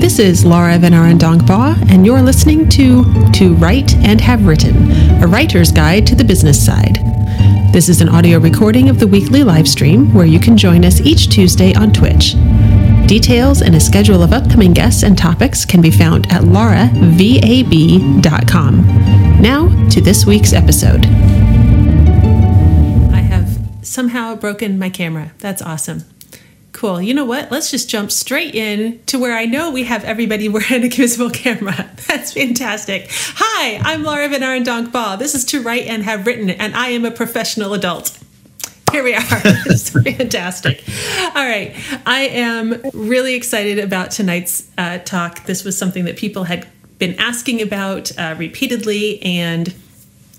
This is Laura VanArendonk Baugh, and you're listening to To Write and Have Written, a writer's guide to the business side. This is an audio recording of the weekly live stream where you can join us each Tuesday on Twitch. Details and a schedule of upcoming guests and topics can be found at lauravab.com. Now to this week's episode. I have somehow broken my camera. That's awesome. Cool. You know what? Let's just jump straight in to where I know we have everybody wearing a visible camera. That's fantastic. Hi, I'm Laura VanArendonk Baugh. This is To Write and Have Written, and I am a professional adult. Here we are. it's fantastic. All right. I am really excited about tonight's uh, talk. This was something that people had been asking about uh, repeatedly, and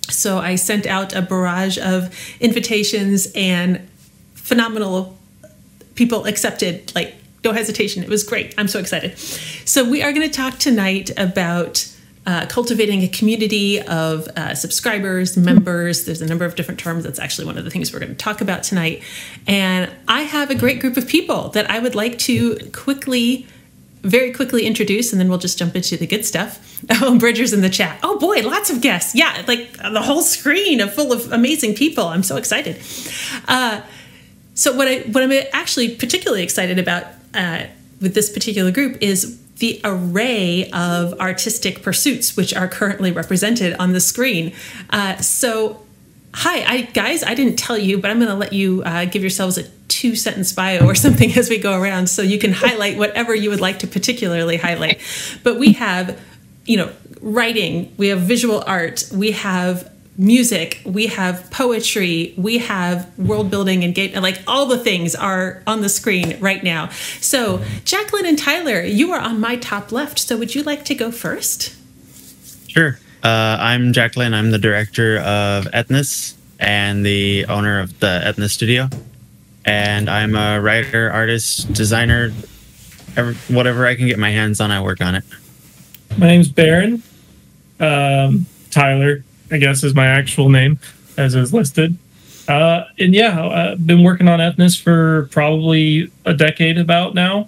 so I sent out a barrage of invitations and phenomenal people accepted like no hesitation. It was great. I'm so excited. So we are going to talk tonight about uh, cultivating a community of uh, subscribers members. There's a number of different terms. That's actually one of the things we're going to talk about tonight. And i have a great group of people that i would like to quickly very quickly introduce and then we'll just jump into the good stuff. Oh bridger's in the chat. Oh boy lots of guests. Yeah like the whole screen full of amazing people. I'm so excited. Uh, so what I what I'm actually particularly excited about uh, with this particular group is the array of artistic pursuits which are currently represented on the screen. Uh, so, hi, I, guys, I didn't tell you, but I'm going to let you uh, give yourselves a two sentence bio or something as we go around so you can highlight whatever you would like to particularly highlight. But we have, you know, writing, we have visual art, we have music, we have poetry, we have world building and game, like all the things are on the screen right now. So, Jacqueline and Tyler, you are on my top left. So, would you like to go first? Sure. Uh, I'm Jacqueline. I'm the director of Ethnos and the owner of the Ethnos Studio. And I'm a writer, artist, designer, whatever I can get my hands on, I work on it. My name's Baron. Um, Tyler I guess is my actual name, as is listed. Uh, and yeah, I've been working on Ethnos for probably a decade about now.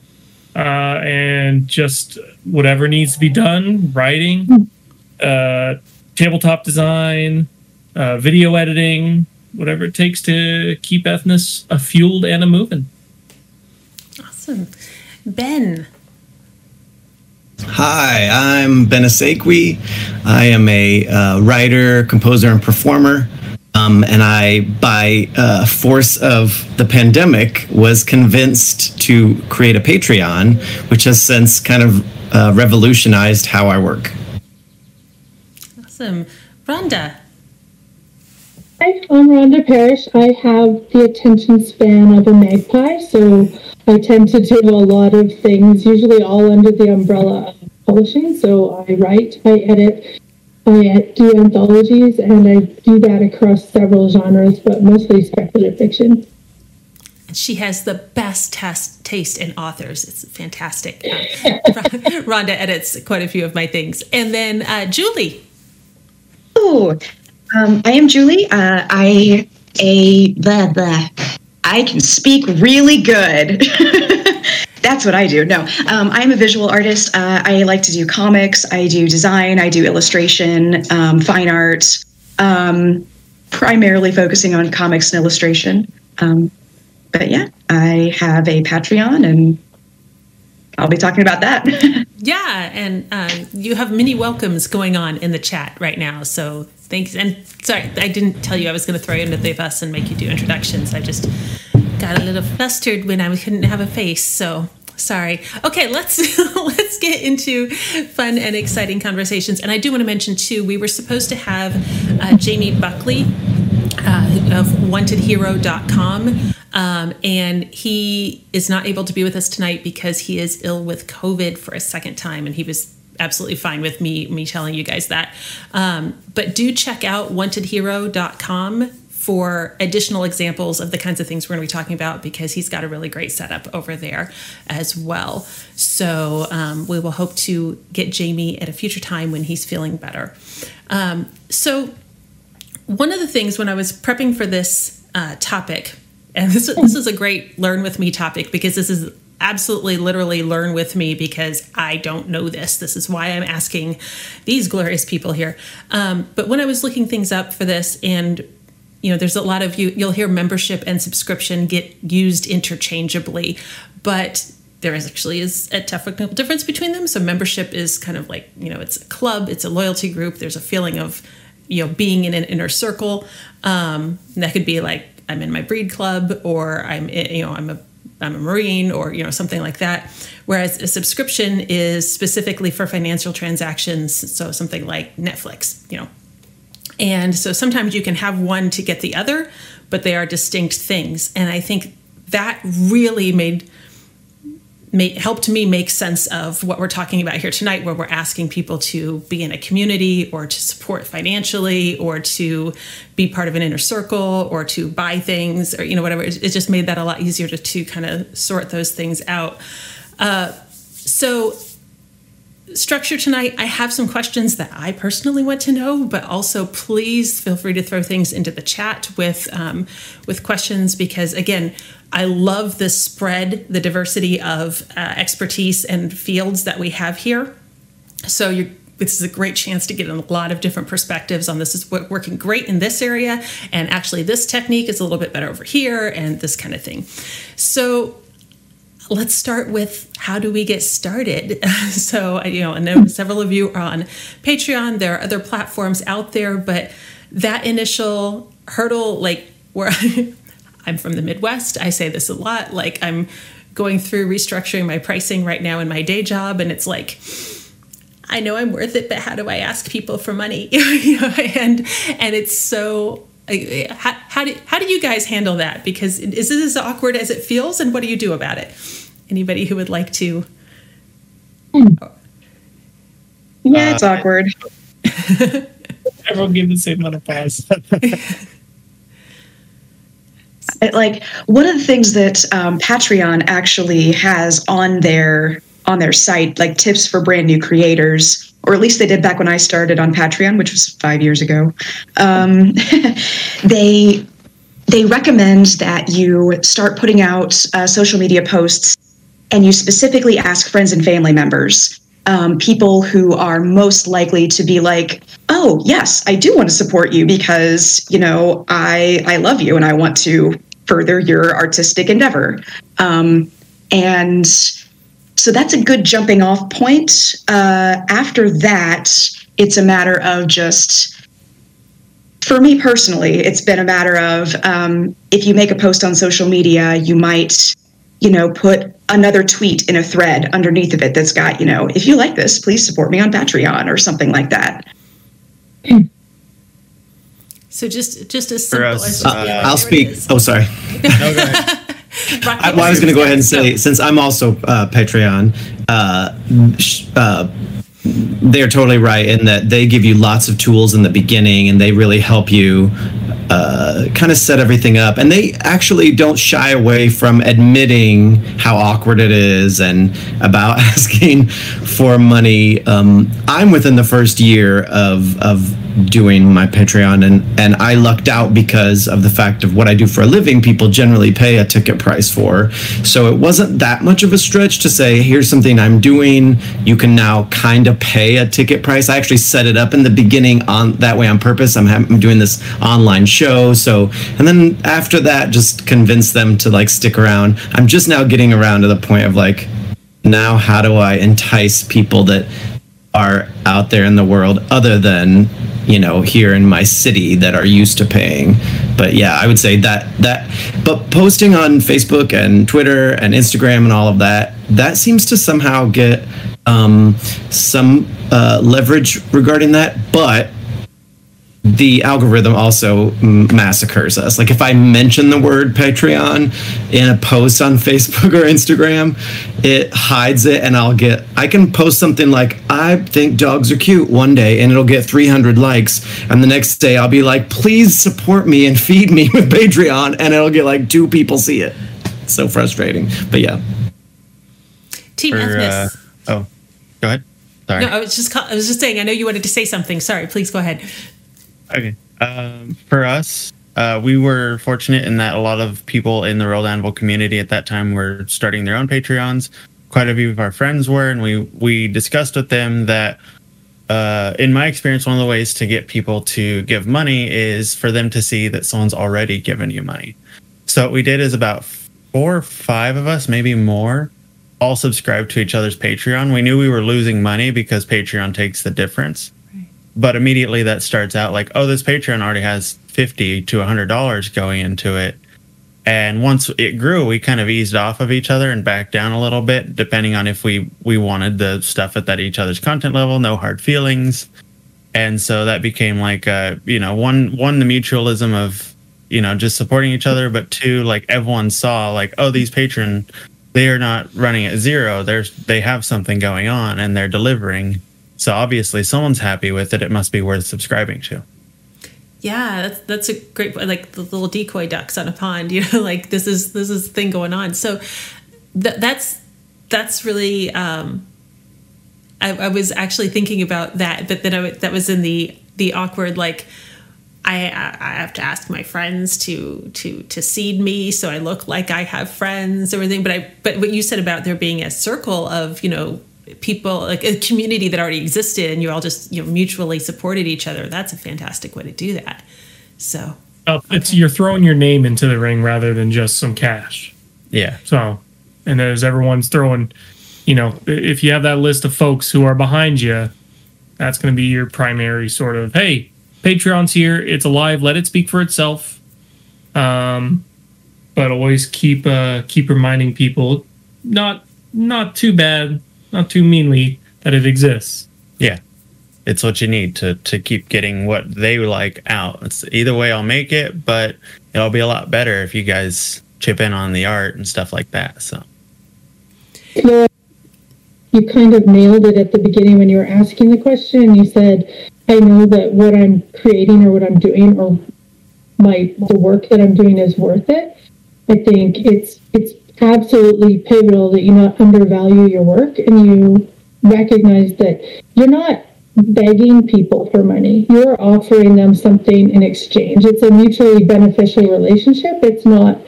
Uh, and just whatever needs to be done writing, uh, tabletop design, uh, video editing, whatever it takes to keep Ethnos a fueled and a moving. Awesome. Ben, Hi, I'm Ben Asekwi. I am a uh, writer, composer, and performer. Um, and I, by uh, force of the pandemic, was convinced to create a Patreon, which has since kind of uh, revolutionized how I work. Awesome. Rhonda. Hi, I'm Rhonda Parrish. I have the attention span of a magpie, so I tend to do a lot of things, usually all under the umbrella of publishing. So I write, I edit, I do anthologies, and I do that across several genres, but mostly speculative fiction. She has the best test, taste in authors. It's fantastic. Uh, Rhonda edits quite a few of my things. And then uh, Julie. Oh, um, I am Julie. Uh, I a the the I can speak really good. That's what I do. No, um, I'm a visual artist. Uh, I like to do comics. I do design. I do illustration, um, fine art, um, primarily focusing on comics and illustration. Um, but yeah, I have a Patreon and I'll be talking about that. yeah, and uh, you have many welcomes going on in the chat right now. So thanks. And sorry, I didn't tell you I was going to throw you into the bus and make you do introductions. I just got a little flustered when I couldn't have a face. So sorry. Okay, let's let's get into fun and exciting conversations. And I do want to mention too, we were supposed to have uh, Jamie Buckley uh, of WantedHero.com. Um, and he is not able to be with us tonight because he is ill with COVID for a second time, and he was absolutely fine with me me telling you guys that. Um, but do check out wantedhero.com for additional examples of the kinds of things we're going to be talking about because he's got a really great setup over there as well. So um, we will hope to get Jamie at a future time when he's feeling better. Um, so one of the things when I was prepping for this uh, topic, and this this is a great learn with me topic because this is absolutely literally learn with me because I don't know this. This is why I'm asking these glorious people here. Um, but when I was looking things up for this and you know there's a lot of you you'll hear membership and subscription get used interchangeably but there is actually is a technical difference between them. So membership is kind of like you know it's a club it's a loyalty group. There's a feeling of you know being in an inner circle. Um, that could be like i'm in my breed club or i'm you know i'm a I'm a Marine or you know something like that. Whereas a subscription is specifically for financial transactions, so something like Netflix, you know, and so sometimes you can have one to get the other, but they are distinct things. And I think that really made, made helped me make sense of what we're talking about here tonight, where we're asking people to be in a community or to support financially or to be part of an inner circle or to buy things or you know whatever. It, just made that a lot easier to, to kind of sort those things out. Uh, so structure tonight, I have some questions that I personally want to know, but also please feel free to throw things into the chat with um, with questions because again, I love the spread, the diversity of uh, expertise and fields that we have here. So you this is a great chance to get a lot of different perspectives on this is working great in this area and actually this technique is a little bit better over here and this kind of thing so let's start with how do we get started? so, you know, I know several of you are on Patreon. There are other platforms out there, but that initial hurdle, like where I'm from the Midwest, I say this a lot. Like I'm going through restructuring my pricing right now in my day job, and it's like, I know I'm worth it, but how do I ask people for money? and and it's so how, how, do, how do you guys handle that? Because is this as awkward as it feels, and what do you do about it? Anybody who would like to? Yeah, it's uh, awkward. Everyone give the same amount of pause. like one of the things that um, Patreon actually has on their on their site, like tips for brand new creators, or at least they did back when I started on Patreon, which was five years ago. Um, they they recommend that you start putting out uh, social media posts, and you specifically ask friends and family members, um, people who are most likely to be like, "Oh, yes, I do want to support you because you know I I love you and I want to further your artistic endeavor." Um, and so that's a good jumping off point. Uh, after that, it's a matter of just, for me personally, it's been a matter of um, if you make a post on social media, you might, you know, put another tweet in a thread underneath of it that's got, you know, if you like this, please support me on Patreon or something like that. So just just as simple us, as uh, I'll speak. Oh, sorry. Okay. I, well, I was going to go ahead and say, since I'm also uh, Patreon, uh, uh, they're totally right in that they give you lots of tools in the beginning and they really help you uh, kind of set everything up. And they actually don't shy away from admitting how awkward it is and about asking for money. Um, I'm within the first year of, of doing my Patreon, and and I lucked out because of the fact of what I do for a living. People generally pay a ticket price for, so it wasn't that much of a stretch to say, here's something I'm doing. You can now kind of pay a ticket price. I actually set it up in the beginning on that way on purpose. I'm, I'm doing this online show, so and then after that, just convince them to like stick around. I'm just now getting around to the point of like now how do I entice people that are out there in the world other than you know here in my city that are used to paying. But yeah i would say that that but posting on facebook and twitter and instagram and all of that that seems to somehow get um, some uh, leverage regarding that. But the algorithm also massacres us. Like if I mention the word Patreon in a post on Facebook or Instagram, it hides it and I'll get I can post something like I think dogs are cute one day and it'll get 300 likes and the next day I'll be like please support me and feed me with Patreon and it'll get like two people see it. It's so frustrating. But yeah. Team or, uh, oh. Go ahead. Sorry. No, I was just I was just saying I know you wanted to say something. Sorry, please go ahead. Okay. Um, for us, uh, we were fortunate in that a lot of people in the Rolled Anvil community at that time were starting their own Patreons. Quite a few of our friends were, and we we discussed with them that, uh, in my experience, one of the ways to get people to give money is for them to see that someone's already given you money. So what we did is about four or five of us, maybe more, all subscribed to each other's Patreon. We knew we were losing money because Patreon takes the difference. But immediately that starts out like, oh, this Patreon already has 50 to $100 going into it. And once it grew, we kind of eased off of each other and backed down a little bit, depending on if we we wanted the stuff at that each other's content level, no hard feelings. And so that became like uh, you know, one one the mutualism of, you know, just supporting each other, but two, like everyone saw like, oh, these patron they are not running at zero. There's they have something going on and they're delivering. So obviously someone's happy with it. It must be worth subscribing to. Yeah, that's that's a great point. like the little decoy ducks on a pond. You know, like this is this is the thing going on. So th- that's that's really. Um, I, I was actually thinking about that, but then I, that was in the the awkward like. I, I have to ask my friends to to to seed me so I look like I have friends or everything. But I but what you said about there being a circle of you know people like a community that already existed and you all just you know mutually supported each other that's a fantastic way to do that so Oh, it's you're throwing your name into the ring rather than just some cash. Yeah. So, and as everyone's throwing, you know, if you have that list of folks who are behind you, that's going to be your primary sort of, hey, Patreon's here, it's alive, let it speak for itself. Um, but always keep uh, keep reminding people, not not too bad, not too meanly that it exists. Yeah. It's what you need to to keep getting what they like out. It's either way I'll make it, but it'll be a lot better if you guys chip in on the art and stuff like that. So No, you kind of nailed it at the beginning when you were asking the question. You said, "I know that what I'm creating or what I'm doing or my the work that I'm doing is worth it." I think it's it's absolutely pivotal that you not undervalue your work and you recognize that you're not begging people for money. You're offering them something in exchange. It's a mutually beneficial relationship. It's not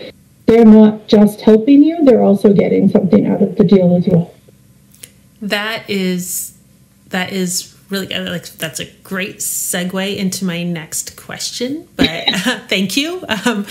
they're not just helping you, they're also getting something out of the deal as well. that is that is really uh, like that's a great segue into my next question but thank you um,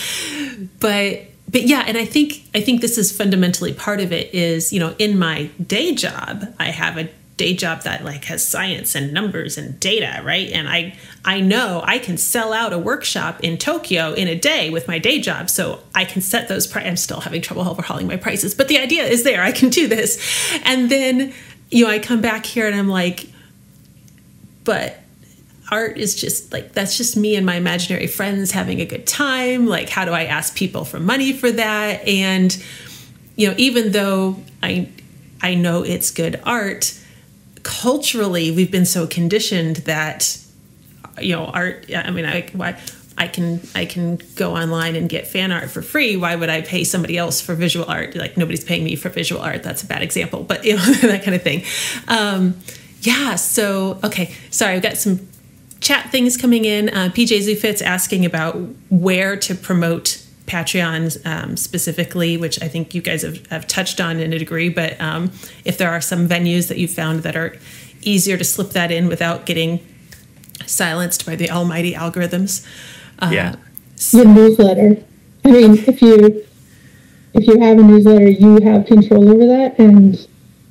but but yeah and i think i think this is fundamentally part of it is you know in my day job i have a day job that like has science and numbers and data right? And i i know i can sell out a workshop in tokyo in a day with my day job so i can set those prices i'm still having trouble overhauling my prices but the idea is there i can do this. And then you know i come back here and i'm like but art is just like that's just me and my imaginary friends having a good time like how do i ask people for money for that and you know even though i i know it's good art culturally we've been so conditioned that you know art i mean i why I can I can go online and get fan art for free. Why would I pay somebody else for visual art? Like nobody's paying me for visual art. That's a bad example, but you know that kind of thing. Um, yeah. So okay. Sorry, I've got some chat things coming in. Uh, PJ Zufitz asking about where to promote Patreon um, specifically, which I think you guys have, have touched on in a degree. But um, if there are some venues that you found that are easier to slip that in without getting silenced by the almighty algorithms. Uh, Yeah. The newsletter. I mean, if you if you have a newsletter, you have control over that. And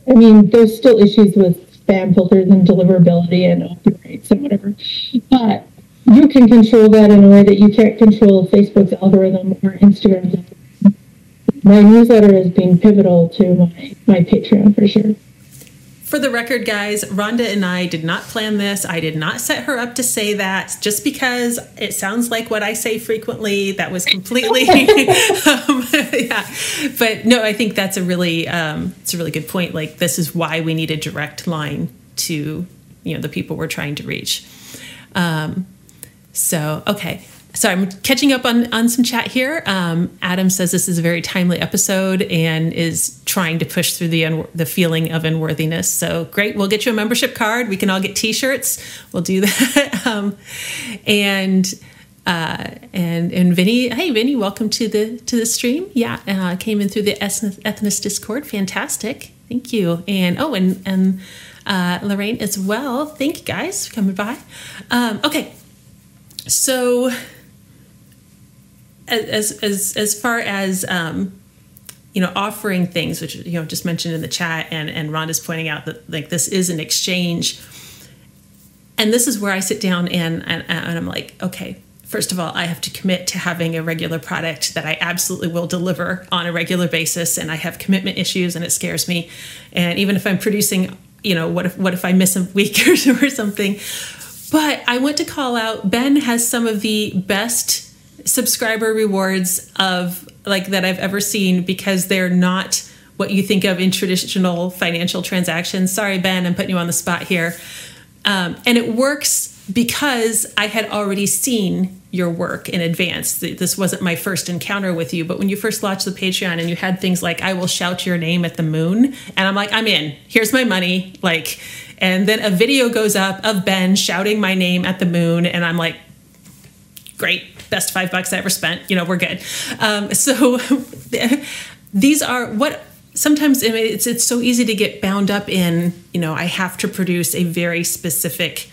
I mean, there's still issues with spam filters and deliverability and open rates and whatever. But you can control that in a way that you can't control Facebook's algorithm or Instagram's. algorithm. My newsletter has been pivotal to my, my Patreon for sure. For the record, guys, Rhonda and I did not plan this. I did not set her up to say that. Just because it sounds like what I say frequently, that was completely, um, yeah. But no, I think that's a really, um, it's a really good point. Like this is why we need a direct line to, you know, the people we're trying to reach. Um, so okay. So I'm catching up on, on some chat here. Um, Adam says this is a very timely episode and is trying to push through the un- the feeling of unworthiness. So great, we'll get you a membership card. We can all get T-shirts. We'll do that. um, and Uh, and and Vinny, hey Vinny, welcome to the to the stream. Yeah, uh, came in through the Ethnos Discord. Fantastic, thank you. And oh, and and uh, Lorraine as well. Thank you guys for coming by. Um, okay, so as as as far as um, you know offering things, which you know just mentioned in the chat, and and Rhonda's pointing out that like this is an exchange. And this is where I sit down and, and, and I'm like, okay, first of all, I have to commit to having a regular product that I absolutely will deliver on a regular basis. And I have commitment issues and it scares me. And even if I'm producing, you know, what if, what if I miss a week or, or something? But I want to call out Ben has some of the best subscriber rewards of like that I've ever seen because they're not what you think of in traditional financial transactions. Sorry, Ben, I'm putting you on the spot here. Um, and it works because I had already seen your work in advance. This wasn't my first encounter with you, but when you first launched the Patreon and you had things like "I will shout your name at the moon," and I'm like, "I'm in. Here's my money." Like, and then a video goes up of Ben shouting my name at the moon, and I'm like, "Great, best five bucks I ever spent." You know, we're good. Um, so these are what sometimes it's it's so easy to get bound up in. You know, I have to produce a very specific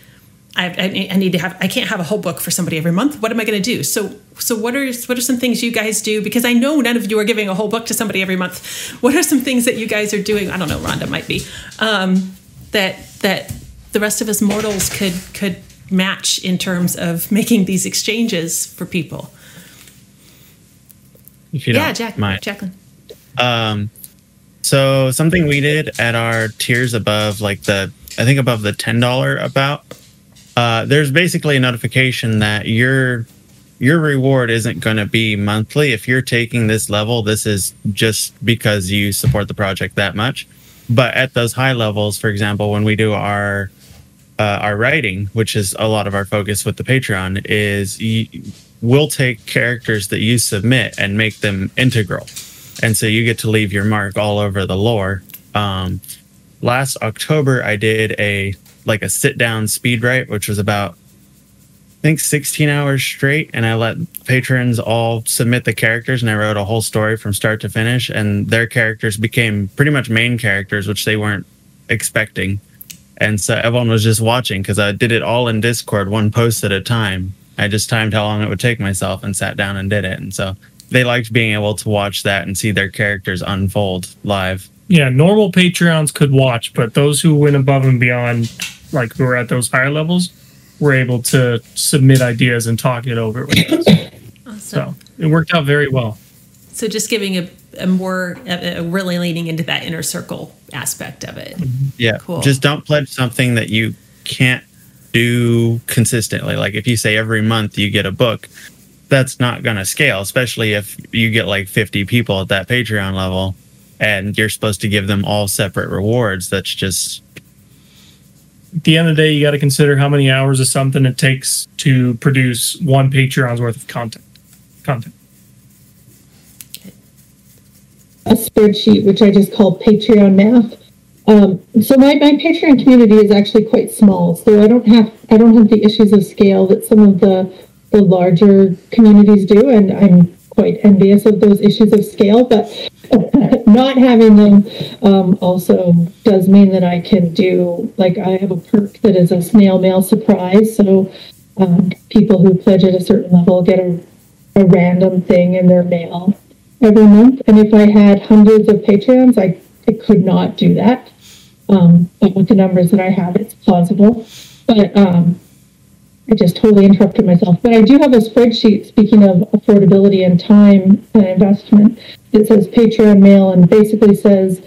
I, I, need to have I can't have a whole book for somebody every month. What am I going to do? So so what are what are some things you guys do? Because I know none of you are giving a whole book to somebody every month. What are some things that you guys are doing? I don't know. Rhonda might be um, that that the rest of us mortals could could match in terms of making these exchanges for people. Yeah, Jack, mind. Jacqueline. Um, so something we did at our tiers above, like the I think above the ten dollar about uh, there's basically a notification that your your reward isn't going to be monthly. If you're taking this level, this is just because you support the project that much. But at those high levels, for example, when we do our uh, our writing, which is a lot of our focus with the Patreon, is we'll take characters that you submit and make them integral, and so you get to leave your mark all over the lore. Um, last October, I did a like a sit down speed write, which was about I think 16 hours straight. And I let patrons all submit the characters and I wrote a whole story from start to finish. And their characters became pretty much main characters, which they weren't expecting. And so everyone was just watching because I did it all in Discord, one post at a time. I just timed how long it would take myself and sat down and did it. And so they liked being able to watch that and see their characters unfold live yeah, normal Patreons could watch, but those who went above and beyond, like who are at those higher levels, were able to submit ideas and talk it over with us. Awesome. So it worked out very well. So just giving a, a more, a, a really leaning into that inner circle aspect of it. Mm-hmm. Yeah. Cool. Just don't pledge something that you can't do consistently. Like if you say every month you get a book, that's not going to scale, especially if you get like 50 people at that Patreon level and you're supposed to give them all separate rewards. That's just at the end of the day, you got to consider how many hours of something it takes to produce one Patreon's worth of content. Content. A spreadsheet, which I just call Patreon math. Um, so my, my Patreon community is actually quite small, so I don't have I don't have the issues of scale that some of the the larger communities do, and I'm quite envious of those issues of scale. But not having them um, also does mean that I can do like I have a perk that is a snail mail surprise. So um, people who pledge at a certain level get a, a random thing in their mail every month. And if I had hundreds of Patreons, I, I could not do that. Um, but with the numbers that I have, it's plausible. But um, I just totally interrupted myself. But I do have a spreadsheet, speaking of affordability and time and investment, it says Patreon mail and basically says,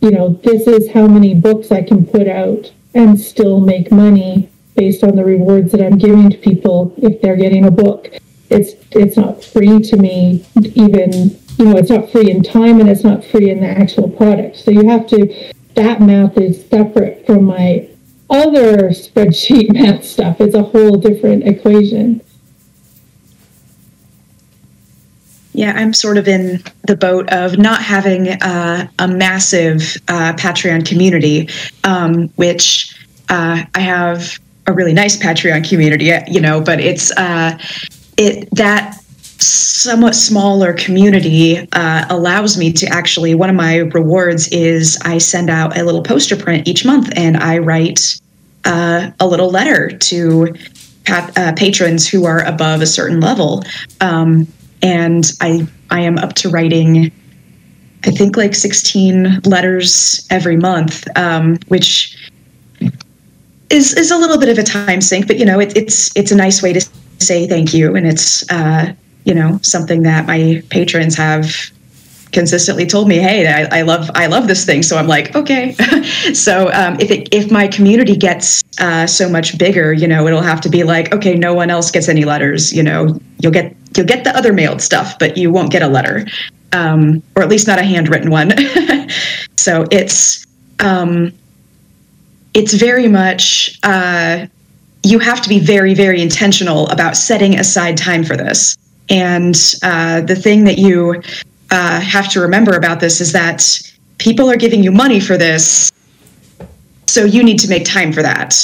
you know, this is how many books I can put out and still make money based on the rewards that I'm giving to people if they're getting a book. It's it's not free to me even you know, it's not free in time and it's not free in the actual product. So you have to that math is separate from my other spreadsheet math stuff. It's a whole different equation. Yeah, I'm sort of in the boat of not having uh, a massive uh, Patreon community, um, which uh, I have a really nice Patreon community, you know, but it's uh, it that somewhat smaller community uh, allows me to actually one of my rewards is I send out a little poster print each month and I write uh, a little letter to pat, uh, patrons who are above a certain level, um, and I I am up to writing. I think like 16 letters every month, um, which is is a little bit of a time sink, but you know it, it's it's a nice way to say thank you, and it's uh, you know something that my patrons have consistently told me, "Hey, I, I love I love this thing." So I'm like, okay. so um, if it if my community gets uh, so much bigger, you know, it'll have to be like, okay, no one else gets any letters. You know, you'll get you'll get the other mailed stuff, but you won't get a letter, um, or at least not a handwritten one. so it's um, it's very much. Uh, you have to be very, very intentional about setting aside time for this. And uh, the thing that you uh, have to remember about this is that people are giving you money for this, so you need to make time for that.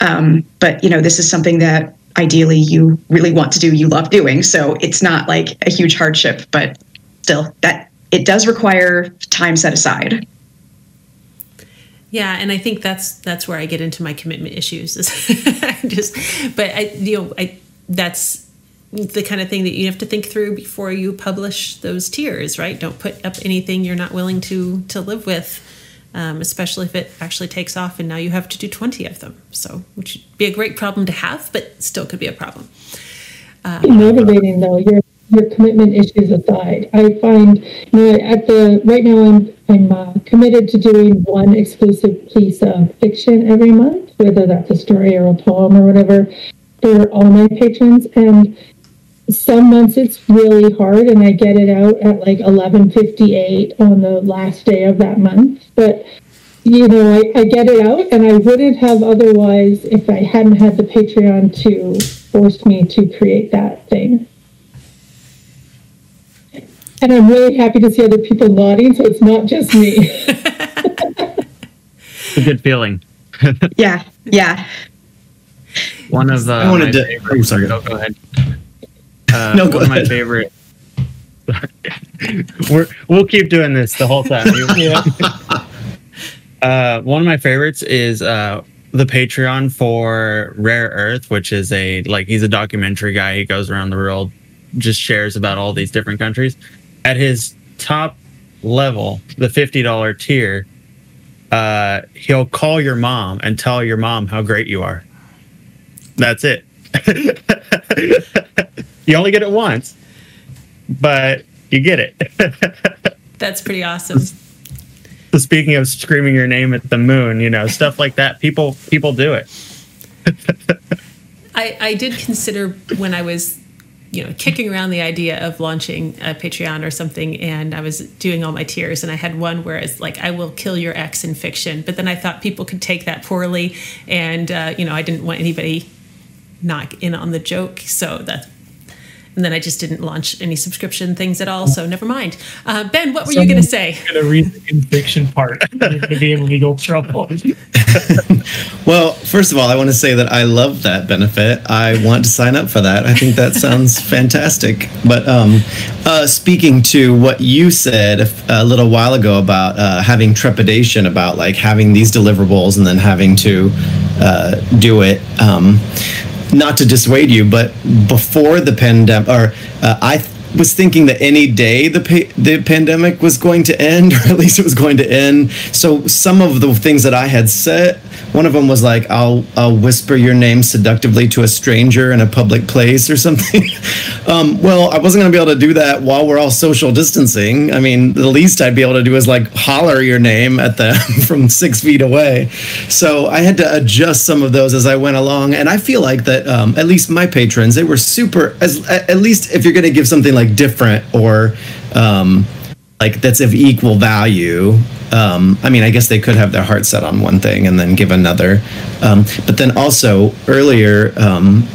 Um, but you know, this is something that ideally you really want to do, you love doing. So it's not like a huge hardship, but still, that it does require time set aside. Yeah, and I think that's that's where I get into my commitment issues. Is just, but I, you know, I that's the kind of thing that you have to think through before you publish those tiers, right? Don't put up anything you're not willing to to live with, um, especially if it actually takes off and now you have to do 20 of them. So, which would be a great problem to have, but still could be a problem. Uh, motivating though, your your commitment issues aside, I find you know at the right now I'm I'm uh, committed to doing one exclusive piece of fiction every month, whether that's a story or a poem or whatever, for all my patrons and some months it's really hard and I get it out at like 11:58 on the last day of that month. But you know, I, I get it out and I wouldn't have otherwise if I hadn't had the Patreon to force me to create that thing. And I'm really happy to see other people nodding, so it's not just me. it's a good feeling. yeah, yeah. One of uh, I wanted to. Favorite, oh, sorry. Oh, go ahead. Uh, no, go one ahead. of my favorite. We're, we'll keep doing this the whole time. uh, one of my favorites is uh, the Patreon for Rare Earth, which is a like he's a documentary guy. He goes around the world, just shares about all these different countries. At his top level, the fifty dollar tier, uh, he'll call your mom and tell your mom how great you are. That's it. you only get it once, but you get it. That's pretty awesome. Speaking of screaming your name at the moon, you know, stuff like that, people people do it. I, I did consider when I was, you know, kicking around the idea of launching a Patreon or something, and I was doing all my tiers, and I had one where it's like, "I will kill your ex in fiction," but then I thought people could take that poorly, and uh, you know, I didn't want anybody not in on the joke. So that, and then I just didn't launch any subscription things at all. So never mind. Uh, ben, what were Someone you going to say? Going to read the conviction part. You're going to be in legal trouble. well, first of all, I want to say that I love that benefit. I want to sign up for that. I think that sounds fantastic. But um, uh, speaking to what you said a, a little while ago about uh, having trepidation about like having these deliverables and then having to uh, do it. Um, not to dissuade you, but before the pandemic, or uh, I was thinking that any day the pa- the pandemic was going to end, or at least it was going to end. So some of the things that I had said one of them was like, "I'll I'll whisper your name seductively to a stranger in a public place" or something. um, well, I wasn't going to be able to do that while we're all social distancing. I mean, the least I'd be able to do is like holler your name at them from six feet away. So I had to adjust some of those as I went along, and I feel like that um, at least my patrons they were super. As at least if you're going to give something like different or um, like that's of equal value. Um, I mean, I guess they could have their heart set on one thing and then give another. Um, but then also earlier, um,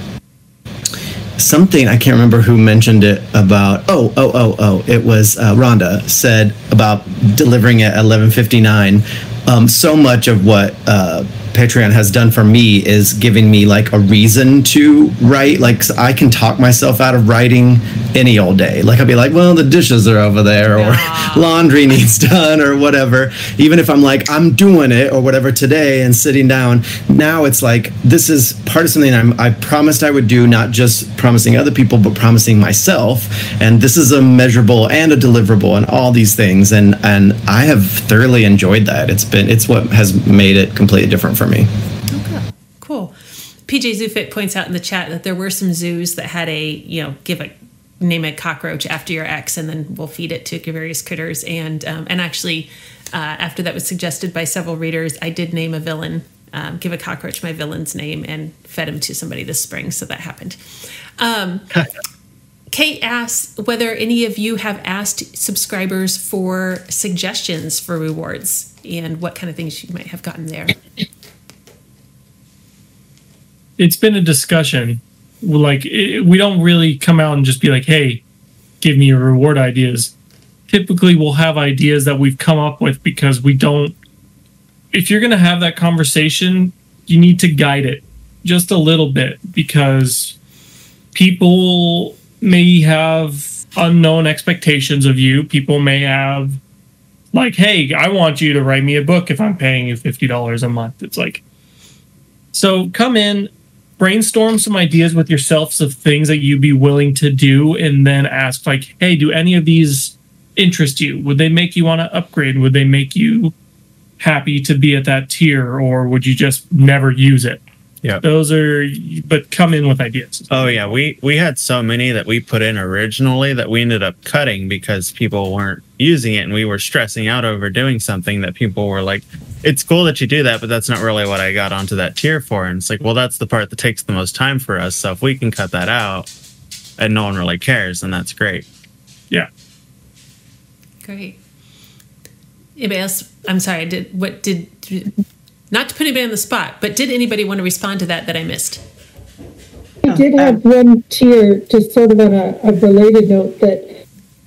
something I can't remember who mentioned it about. Oh, oh, oh, oh! It was uh, Rhonda said about delivering at eleven fifty nine. Um, so much of what uh, Patreon has done for me is giving me like a reason to write. Like I can talk myself out of writing any old day. Like I'll be like, well, the dishes are over there, or laundry needs done, or whatever. Even if I'm like, I'm doing it, or whatever today, and sitting down. Now it's like this is part of something I'm, I promised I would do, not just promising other people, but promising myself. And this is a measurable and a deliverable, and all these things. And and I have thoroughly enjoyed that. It's been it's what has made it completely different for me. Okay, cool. PJ Zoofit points out in the chat that there were some zoos that had a, you know, give a name a cockroach after your ex, and then we'll feed it to various critters. And um, and actually, uh, after that was suggested by several readers, I did name a villain, um, give a cockroach my villain's name, and fed him to somebody this spring. So that happened. Um, Kate asks whether any of you have asked subscribers for suggestions for rewards and what kind of things you might have gotten there. It's been a discussion. Like it, we don't really come out and just be like, "Hey, give me your reward ideas." Typically, we'll have ideas that we've come up with because we don't. If you're going to have that conversation, you need to guide it just a little bit because people may have unknown expectations of you. People may have like, hey, I want you to write me a book if I'm paying you fifty dollars a month. It's like so come in, brainstorm some ideas with yourselves of things that you'd be willing to do, and then ask like, hey, do any of these interest you? Would they make you want to upgrade? Would they make you happy to be at that tier, or would you just never use it? Yeah. Those are, but come in with ideas. Oh yeah, we we had so many that we put in originally that we ended up cutting because people weren't using it and we were stressing out over doing something that people were like, "It's cool that you do that, but that's not really what I got onto that tier for." And it's like, well, that's the part that takes the most time for us. So if we can cut that out, and no one really cares, then that's great. Yeah. Great. Anybody else? I'm sorry. Did what did? Not to put anybody on the spot, but did anybody want to respond to that that I missed? I did have one tier, just sort of on a, a related note, that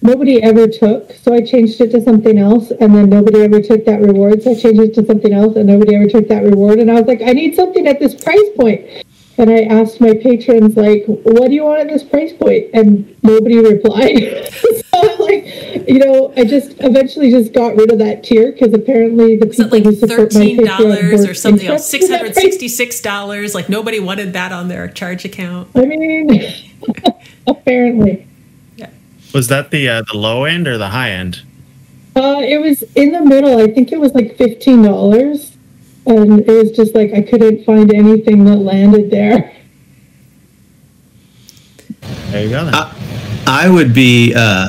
nobody ever took. So I changed it to something else, and then nobody ever took that reward. So I changed it to something else, and nobody ever took that reward. And I was like, I need something at this price point. And I asked my patrons, like, what do you want at this price point? And nobody replied. so I'm like, you know, I just eventually just got rid of that tier because apparently the people like who support my thirteen dollars Patreon or something else? interested Six in that hundred price sixty-six dollars. Like nobody wanted that on their charge account. I mean, apparently. Was that the uh, the low end or the high end? Uh, it was in the middle. I think it was like fifteen dollars, and it was just like I couldn't find anything that landed there. There you go. Then. I would be uh,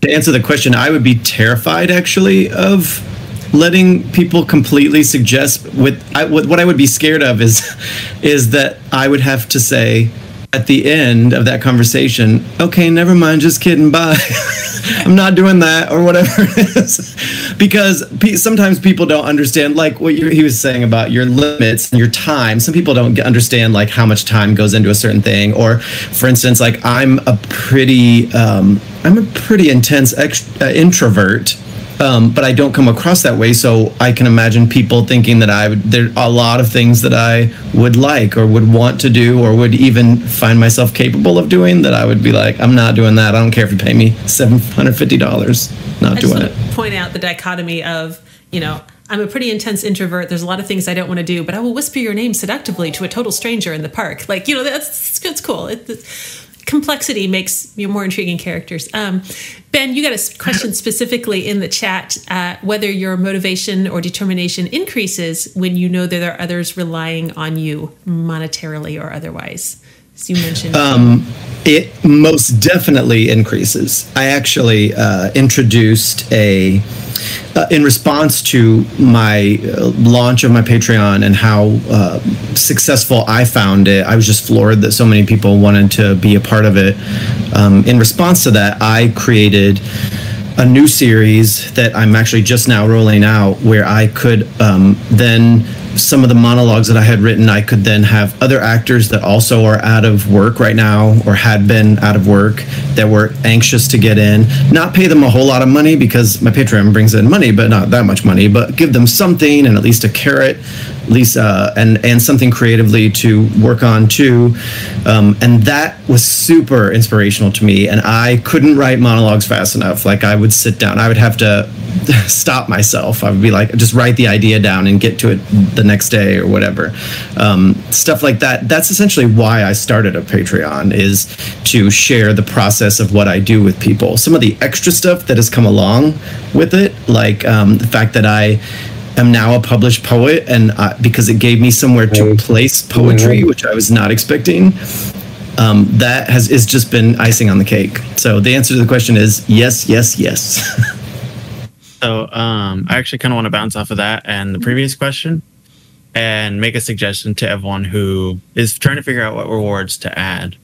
to answer the question. I would be terrified actually of letting people completely suggest. With I, what what I would be scared of is is that I would have to say at the end of that conversation, okay, never mind, just kidding, bye. I'm not doing that or whatever it is. because pe- sometimes people don't understand, like what he was saying about your limits and your time. Some people don't understand like how much time goes into a certain thing. Or, for instance, like I'm a pretty, um, I'm a pretty intense ext- uh, introvert. Um, but I don't come across that way, so I can imagine people thinking that I would. There are a lot of things that I would like, or would want to do, or would even find myself capable of doing. That I would be like, I'm not doing that. I don't care if you pay me seven hundred fifty dollars. Not I doing it. point out the dichotomy of, you know, I'm a pretty intense introvert. There's a lot of things I don't want to do, but I will whisper your name seductively to a total stranger in the park. Like, you know, that's that's cool. It, it's- complexity makes you more intriguing characters. Um, ben, you got a question specifically in the chat uh, whether your motivation or determination increases when you know that there are others relying on you monetarily or otherwise. As you mentioned, Um, it most definitely increases. I actually uh, introduced a, uh, in response to my uh, launch of my Patreon and how uh, successful I found it. I was just floored that so many people wanted to be a part of it. Um, in response to that, I created a new series that I'm actually just now rolling out where I could um, then some of the monologues that I had written, I could then have other actors that also are out of work right now or had been out of work that were anxious to get in, not pay them a whole lot of money because my Patreon brings in money, but not that much money, but give them something and at least a carrot at least uh, and and something creatively to work on too. Um, and that was super inspirational to me. And I couldn't write monologues fast enough. Like I would sit down, I would have to stop myself. I would be like, just write the idea down and get to it the next day or whatever. Um, stuff like that. That's essentially why I started a Patreon is to share the process of what I do with people. Some of the extra stuff that has come along with it, like um, the fact that I am now a published poet and uh, because it gave me somewhere to place poetry which i was not expecting um, that has is just been icing on the cake so the answer to the question is yes yes yes So um, I actually kind of want to bounce off of that and the previous question and make a suggestion to everyone who is trying to figure out what rewards to add.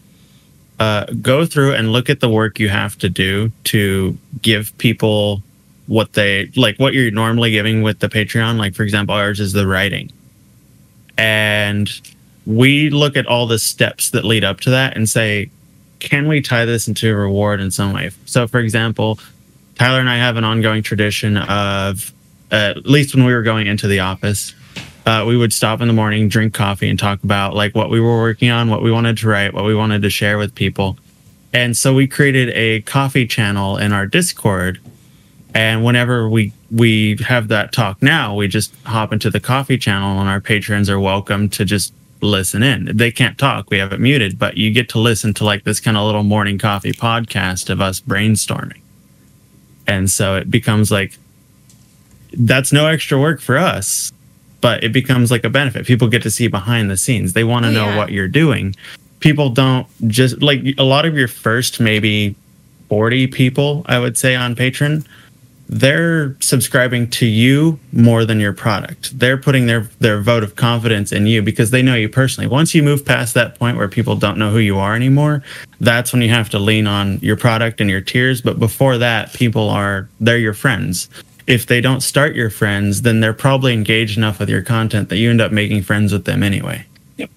Uh, go through and look at the work you have to do to give people what they like, what you're normally giving with the Patreon. Like, for example, ours is the writing. And we look at all the steps that lead up to that and say, can we tie this into a reward in some way? So, for example, Tyler and I have an ongoing tradition of, uh, at least when we were going into the office, uh, we would stop in the morning, drink coffee, and talk about like what we were working on, what we wanted to write, what we wanted to share with people. And so we created a coffee channel in our Discord. And whenever we we have that talk now, we just hop into the coffee channel, and our patrons are welcome to just listen in. They can't talk; we have it muted, but you get to listen to like this kind of little morning coffee podcast of us brainstorming and so it becomes like that's no extra work for us but it becomes like a benefit. People get to see behind the scenes. They want to Oh, know yeah. what you're doing. People don't just like a lot of your first maybe 40 people i would say on patreon they're subscribing to you more than your product. They're putting their their vote of confidence in you because they know you personally. Once you move past that point where people don't know who you are anymore that's when you have to lean on your product and your tiers but before that people are they're your friends. If they don't start your friends then they're probably engaged enough with your content that you end up making friends with them anyway. Yep.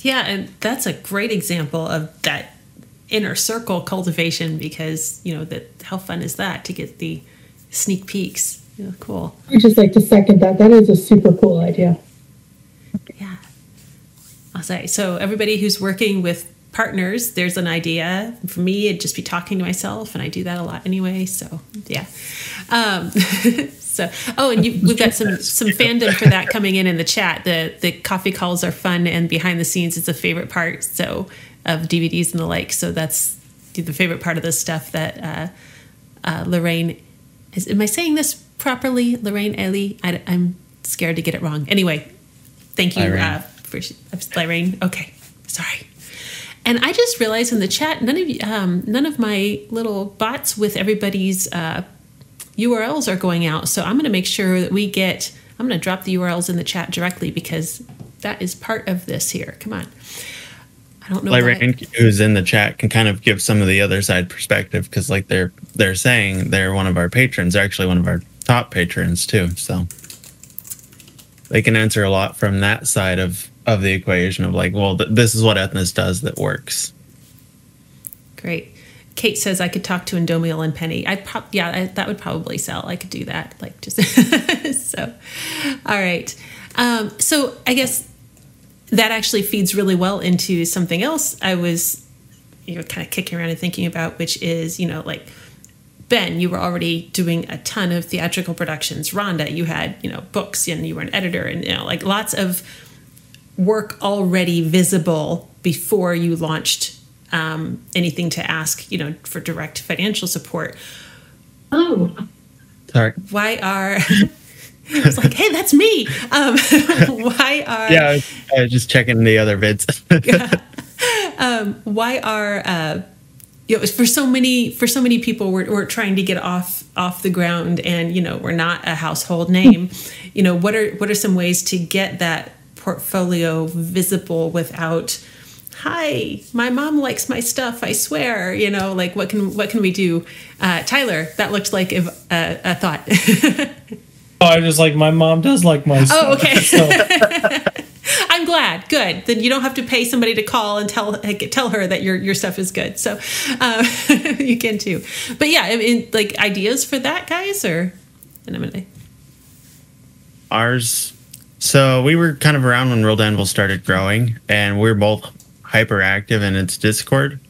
Yeah, and that's a great example of that inner circle cultivation because you know that how fun is that to get the sneak peeks? Yeah, cool. I'd just like to second that. That is a super cool idea. Yeah. I'll say so. Everybody who's working with partners, there's an idea. For me, it'd just be talking to myself, and I do that a lot anyway. So yeah. Um, so oh, and you, we've got some some fandom for that coming in in the chat. The the coffee calls are fun, and behind the scenes is a favorite part. So of DVDs and the like. So that's the favorite part of this stuff that uh, uh, Lorraine is. Am I saying this properly, Lorraine Ellie? I, am scared to get it wrong. Anyway, thank you Lorraine. uh, for Lorraine. Okay, sorry. And I just realized in the chat, none of um, none of my little bots with everybody's uh, URLs are going out. So I'm going to make sure that we get. I'm going to drop the URLs in the chat directly because that is part of this here. Come on. I don't know. like Rain, who's in the chat can kind of give some of the other side perspective because like they're they're saying they're one of our patrons they're actually one of our top patrons too so they can answer a lot from that side of of the equation of like well th- this is what ethnos does that works Great. Kate says I could talk to Indomiel and Penny. I prob yeah, I, that would probably sell. I could do that. Like just so. All right. Um, so I guess that actually feeds really well into something else I was you know kind of kicking around and thinking about, which is you know like Ben, you were already doing a ton of theatrical productions. Rhonda, you had you know books and you were an editor and you know like lots of work already visible before you launched um, anything to ask, you know, for direct financial support. Oh, sorry Why are I was like, hey, that's me. Um, why are yeah I was, I was just checking the other vids. Why are uh, you know for so many for so many people we're, we're trying to get off off the ground and you know we're not a household name. You know what are what are some ways to get that portfolio visible without hi my mom likes my stuff i swear you know like what can what can we do? Uh, tyler that looked like a, a thought Oh, I just like my mom does like my stuff. Oh, okay. So, I'm glad. Good. Then you don't have to pay somebody to call and tell tell her that your your stuff is good. So uh, you can too. But yeah, I mean, like ideas for that, guys, or and I'm gonna. ours So we were kind of around when World Anvil started growing, and we're both hyperactive in its Discord.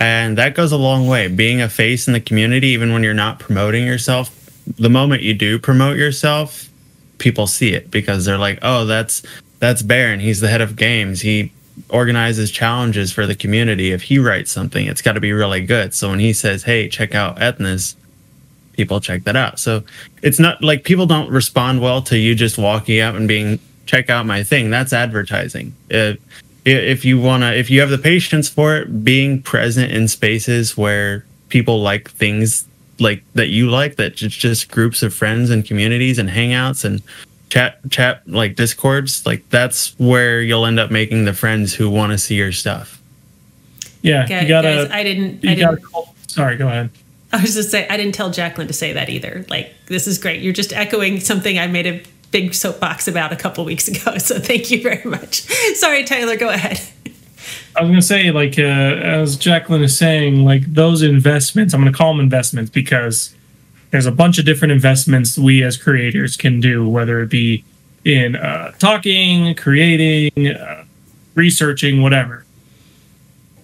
And that goes a long way. Being a face in the community, even when you're not promoting yourself, the moment you do promote yourself, people see it because they're like, "Oh, that's that's Baron. He's the head of games. He organizes challenges for the community. If he writes something, it's got to be really good." So when he says, "Hey, check out Ethnos," people check that out. So it's not like people don't respond well to you just walking out and being, "Check out my thing." That's advertising. Uh, if if you wanna, if you have the patience for it, being present in spaces where people like things like that you like that it's just groups of friends and communities and hangouts and chat chat like discords like that's where you'll end up making the friends who want to see your stuff Yeah, Guys, you gotta. guys, I didn't. you I didn't. call- sorry, go ahead. I was just say I didn't tell Jacqueline to say that either. Like this is great. You're just echoing something I made a big soapbox about a couple weeks ago. So thank you very much. Sorry, Tyler. Go ahead. I was gonna say, like, uh, as Jacqueline is saying, like those investments. I'm gonna call them investments because there's a bunch of different investments we as creators can do, whether it be in uh, talking, creating, uh, researching, whatever.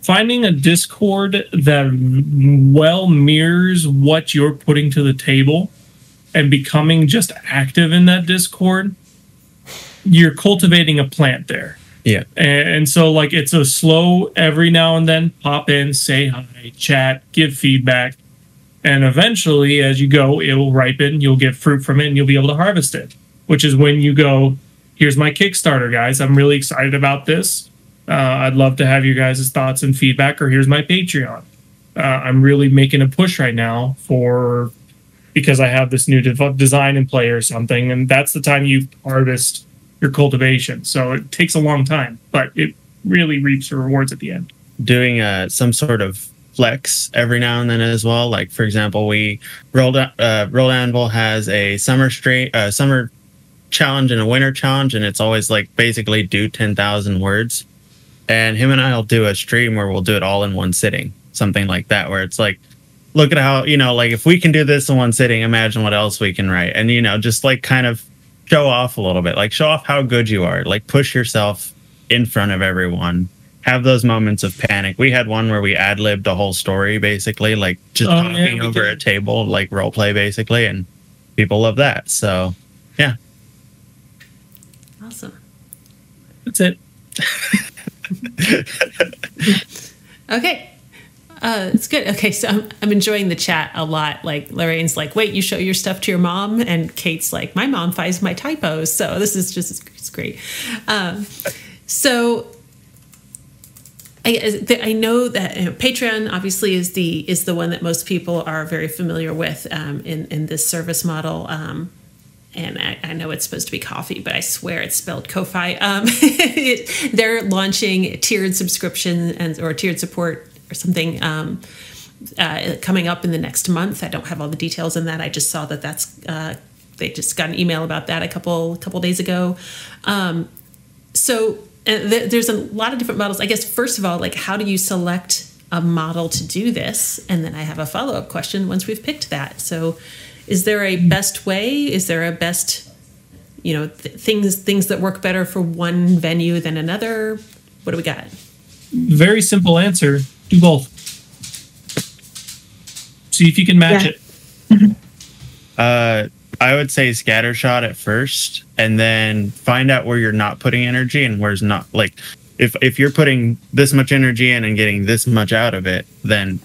Finding a Discord that well mirrors what you're putting to the table and becoming just active in that Discord, you're cultivating a plant there. Yeah And so, like, it's a slow every now and then pop in, say hi, chat, give feedback. And eventually, as you go, it will ripen. You'll get fruit from it and you'll be able to harvest it, which is when you go, here's my Kickstarter, guys. I'm really excited about this. Uh, I'd love to have your guys' thoughts and feedback, or here's my Patreon. Uh, I'm really making a push right now for because I have this new design in play or something. And that's the time you harvest your cultivation. So it takes a long time, but it really reaps the rewards at the end. doing uh, some sort of flex every now and then as well. Like for example, we rolled uh, World Anvil has a summer straight uh, summer challenge and a winter challenge, and it's always like basically do ten thousand words. And him and I'll do a stream where we'll do it all in one sitting, something like that, where it's like, look at how you know, like if we can do this in one sitting, imagine what else we can write, and you know, just like kind of show off a little bit, like show off how good you are, like push yourself in front of everyone have those moments of panic. We had one where we ad libbed a whole story, basically, like just Oh, talking we over did. a table, like role play, basically, and people love that. So, yeah, Awesome. That's it. Okay. Uh, it's good. Okay, so I'm, I'm enjoying the chat a lot. Like Lorraine's like, "Wait, you show your stuff to your mom," and Kate's like, "My mom finds my typos." So this is just it's great. Um, so I, I know that you know, Patreon obviously is the is the one that most people are very familiar with um, in in this service model. Um, and I, I know it's supposed to be coffee, but I swear it's spelled Ko-fi. Um, it, they're launching tiered subscription and or tiered support or something um, uh, coming up in the next month. I don't have all the details in that. I just saw that that's uh, they just got an email about that a couple couple days ago. Um, so uh, th- there's a lot of different models. I guess first of all, like how do you select a model to do this? And then I have a follow up question once we've picked that. So is there a best way? Is there a best you know th- things things that work better for one venue than another? What do we got? Very simple answer. Do both. See if you can match Yeah. it. uh, I would say scattershot at first, and then find out where you're not putting energy and where's not. Like, if if you're putting this much energy in and getting this much out of it, then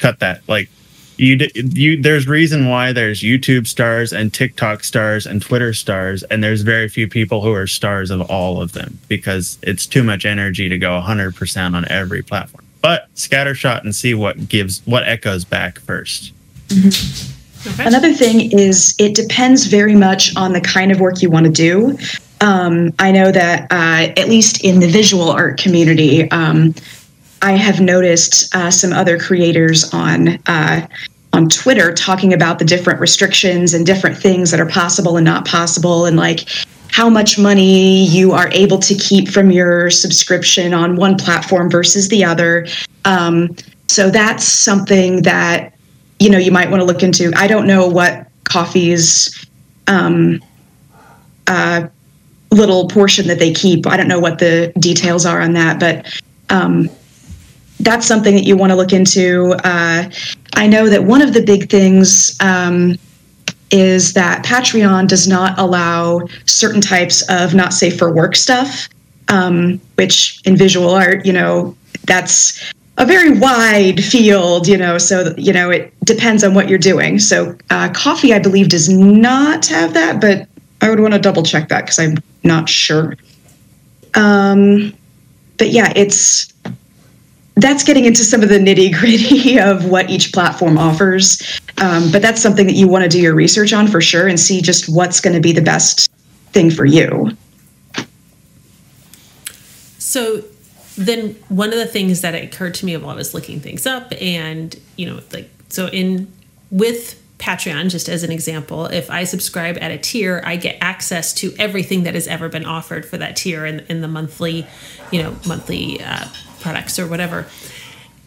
cut that. Like, you you there's reason why there's YouTube stars and TikTok stars and Twitter stars, and there's very few people who are stars of all of them because it's too much energy to go 100% on every platform. But scattershot and see what gives what echoes back first. Okay. Another thing is it depends very much on the kind of work you want to do. Um, I know that uh, at least in the visual art community, um, I have noticed uh, some other creators on uh, on Twitter talking about the different restrictions and different things that are possible and not possible, and like how much money you are able to keep from your subscription on one platform versus the other. Um, so that's something that you know you might want to look into. I don't know what Ko-fi's um, uh, little portion that they keep. I don't know what the details are on that, but um, that's something that you want to look into. Uh, I know that one of the big things um, is that Patreon does not allow certain types of not safe for work stuff, um, which in visual art, you know, that's a very wide field, you know, so, you know, it depends on what you're doing. So, uh, Ko-fi, I believe, does not have that, but I would want to double check that because I'm not sure. Um, but yeah, it's that's getting into some of the nitty gritty of what each platform offers. Um, but that's something that you want to do your research on for sure and see just what's going to be the best thing for you. So then one of the things that occurred to me while I was looking things up and you know like so in with Patreon, just as an example, if I subscribe at a tier, I get access to everything that has ever been offered for that tier in, in the monthly, you know, monthly uh, products or whatever.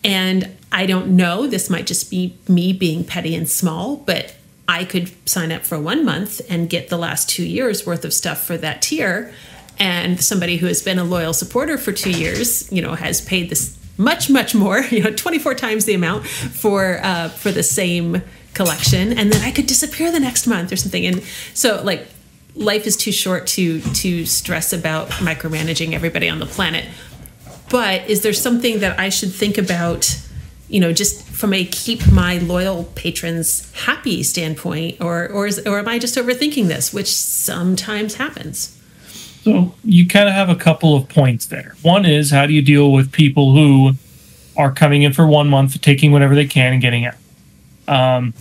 And I don't know, this might just be me being petty and small, but I could sign up for one month and get the last two years worth of stuff for that tier. And somebody who has been a loyal supporter for two years, you know, has paid this much, much more, you know, 24 times the amount for uh, for the same collection. And then I could disappear the next month or something. And so like life is too short to to stress about micromanaging everybody on the planet but is there something that I should think about, you know, just from a keep my loyal patrons happy standpoint, or or is, or am I just overthinking this, which sometimes happens? So you kind of have a couple of points there. One is how do you deal with people who are coming in for one month, taking whatever they can and getting out. Um,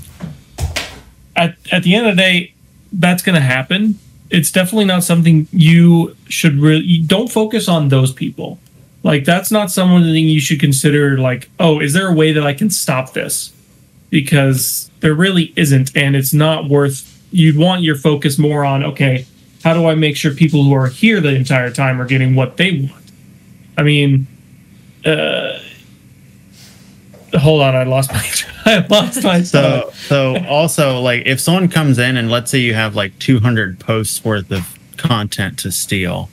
at at the end of the day, that's going to happen. It's definitely not something you should really. Don't focus on those people like that's not something you should consider like, oh, is there a way that I can stop this? Because there really isn't, and it's not worth you'd want your focus more on, okay, how do I make sure people who are here the entire time are getting what they want? I mean, uh hold on, I lost my I lost my so so also like if someone comes in and let's say you have like 200 posts worth of content to steal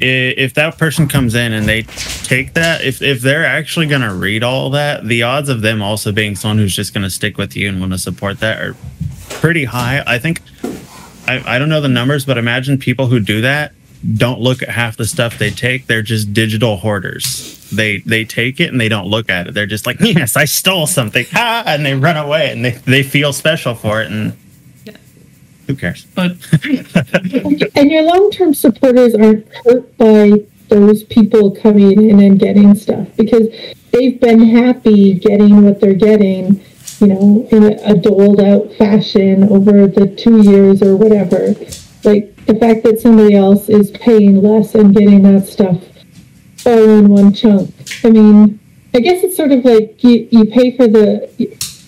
if that person comes in and they take that, if if they're actually going to read all that, the odds of them also being someone who's just going to stick with you and want to support that are pretty high. I think I, I don't know the numbers, but imagine people who do that don't look at half the stuff they take. They're just digital hoarders. They they take it and they don't look at it. They're just like, yes, I stole something, ah, and they run away and they, they feel special for it and who cares? But and your long-term supporters aren't hurt by those people coming in and getting stuff because they've been happy getting what they're getting, you know, in a, a doled out fashion over the two years or whatever. Like the fact that somebody else is paying less and getting that stuff all in one chunk. I mean, I guess it's sort of like you, you pay for the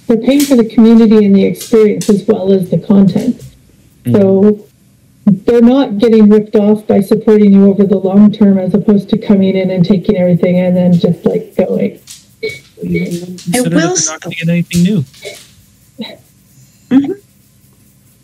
they're paying for the community and the experience as well as the content. So they're not getting ripped off by supporting you over the long term as opposed to coming in and taking everything and then just like going. I will. Not going to get anything new. Mm-hmm.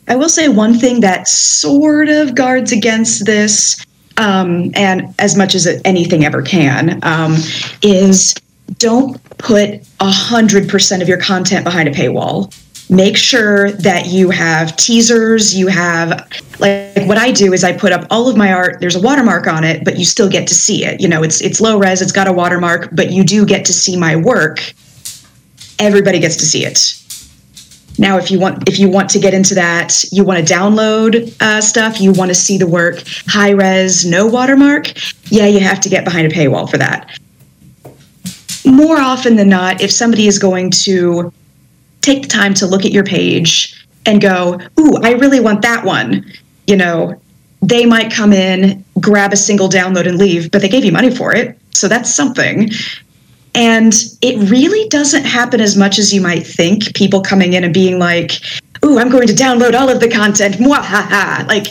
I will say one thing that sort of guards against this, um, and as much as anything ever can, um, is don't put a hundred percent of your content behind a paywall make sure that you have teasers you have like, what i do is i put up all of my art there's a watermark on it but you still get to see it. You know it's it's low res it's got a watermark but you do get to see my work. Everybody gets to see it. Now if you want if you want to get into that you want to download uh, stuff you want to see the work high res no watermark yeah you have to get behind a paywall for that. More often than not if somebody is going to take the time to look at your page and go, ooh, I really want that one. You know, they might come in, grab a single download and leave, but they gave you money for it. So that's something. And it really doesn't happen as much as you might think. People coming in and being like, ooh, I'm going to download all of the content. Mwahaha. Like,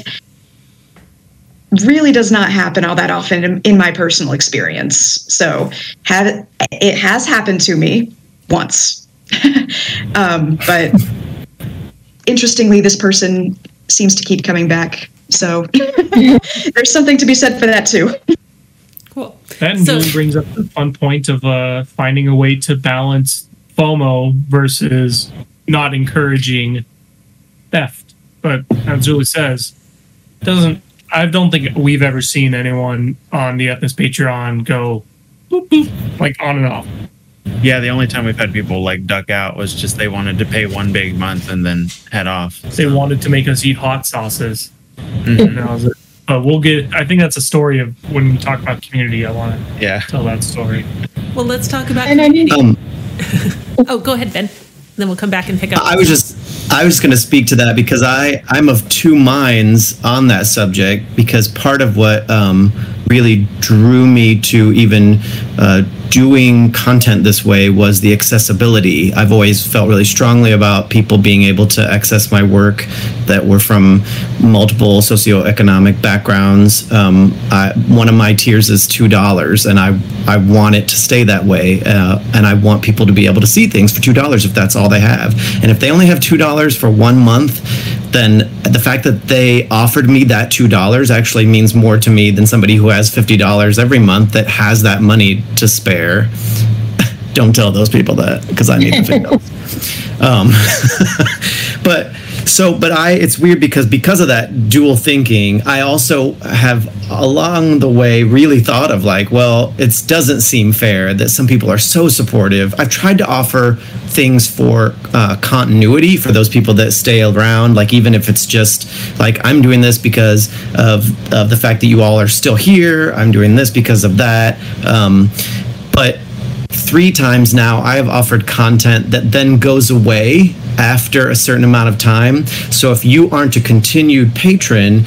really does not happen all that often in, in my personal experience. So have, it has happened to me once um, but interestingly, this person seems to keep coming back. So there's something to be said for that too. Cool. That So- really brings up the fun point of uh, finding a way to balance FOMO versus not encouraging theft. But as Julie says, doesn't I don't think we've ever seen anyone on the Ethnos Patreon go boop, boop, like on and off. Yeah, the only time we've had people like duck out was just they wanted to pay one big month and then head off. They wanted to make us eat hot sauces. Mhm. And that was it. But we'll get. I think that's a story of when we talk about community. I want to Yeah. tell that story. Well, let's talk about. And I mean- Um, oh, go ahead, Ben. Then we'll come back and pick up. I was just I was going to speak to that because I I'm of two minds on that subject because part of what um, really drew me to even uh, doing content this way was the accessibility. I've always felt really strongly about people being able to access my work that were from multiple socioeconomic backgrounds. Um, I, one of my tiers is two dollars, and I I want it to stay that way, uh, and I want people to be able to see things for two dollars if that's all they have. And if they only have two dollars for one month, then the fact that they offered me that two dollars actually means more to me than somebody who has fifty dollars every month that has that money to spare. Don't tell those people that because I need the fifty um, but so but i it's weird because because of that dual thinking i also have along the way really thought of like well it doesn't seem fair that some people are so supportive. I've tried to offer things for uh, continuity for those people that stay around like even if it's just like i'm doing this because of, of the fact that you all are still here i'm doing this because of that. Um, but three times now I have offered content that then goes away after a certain amount of time. So if you aren't a continued patron,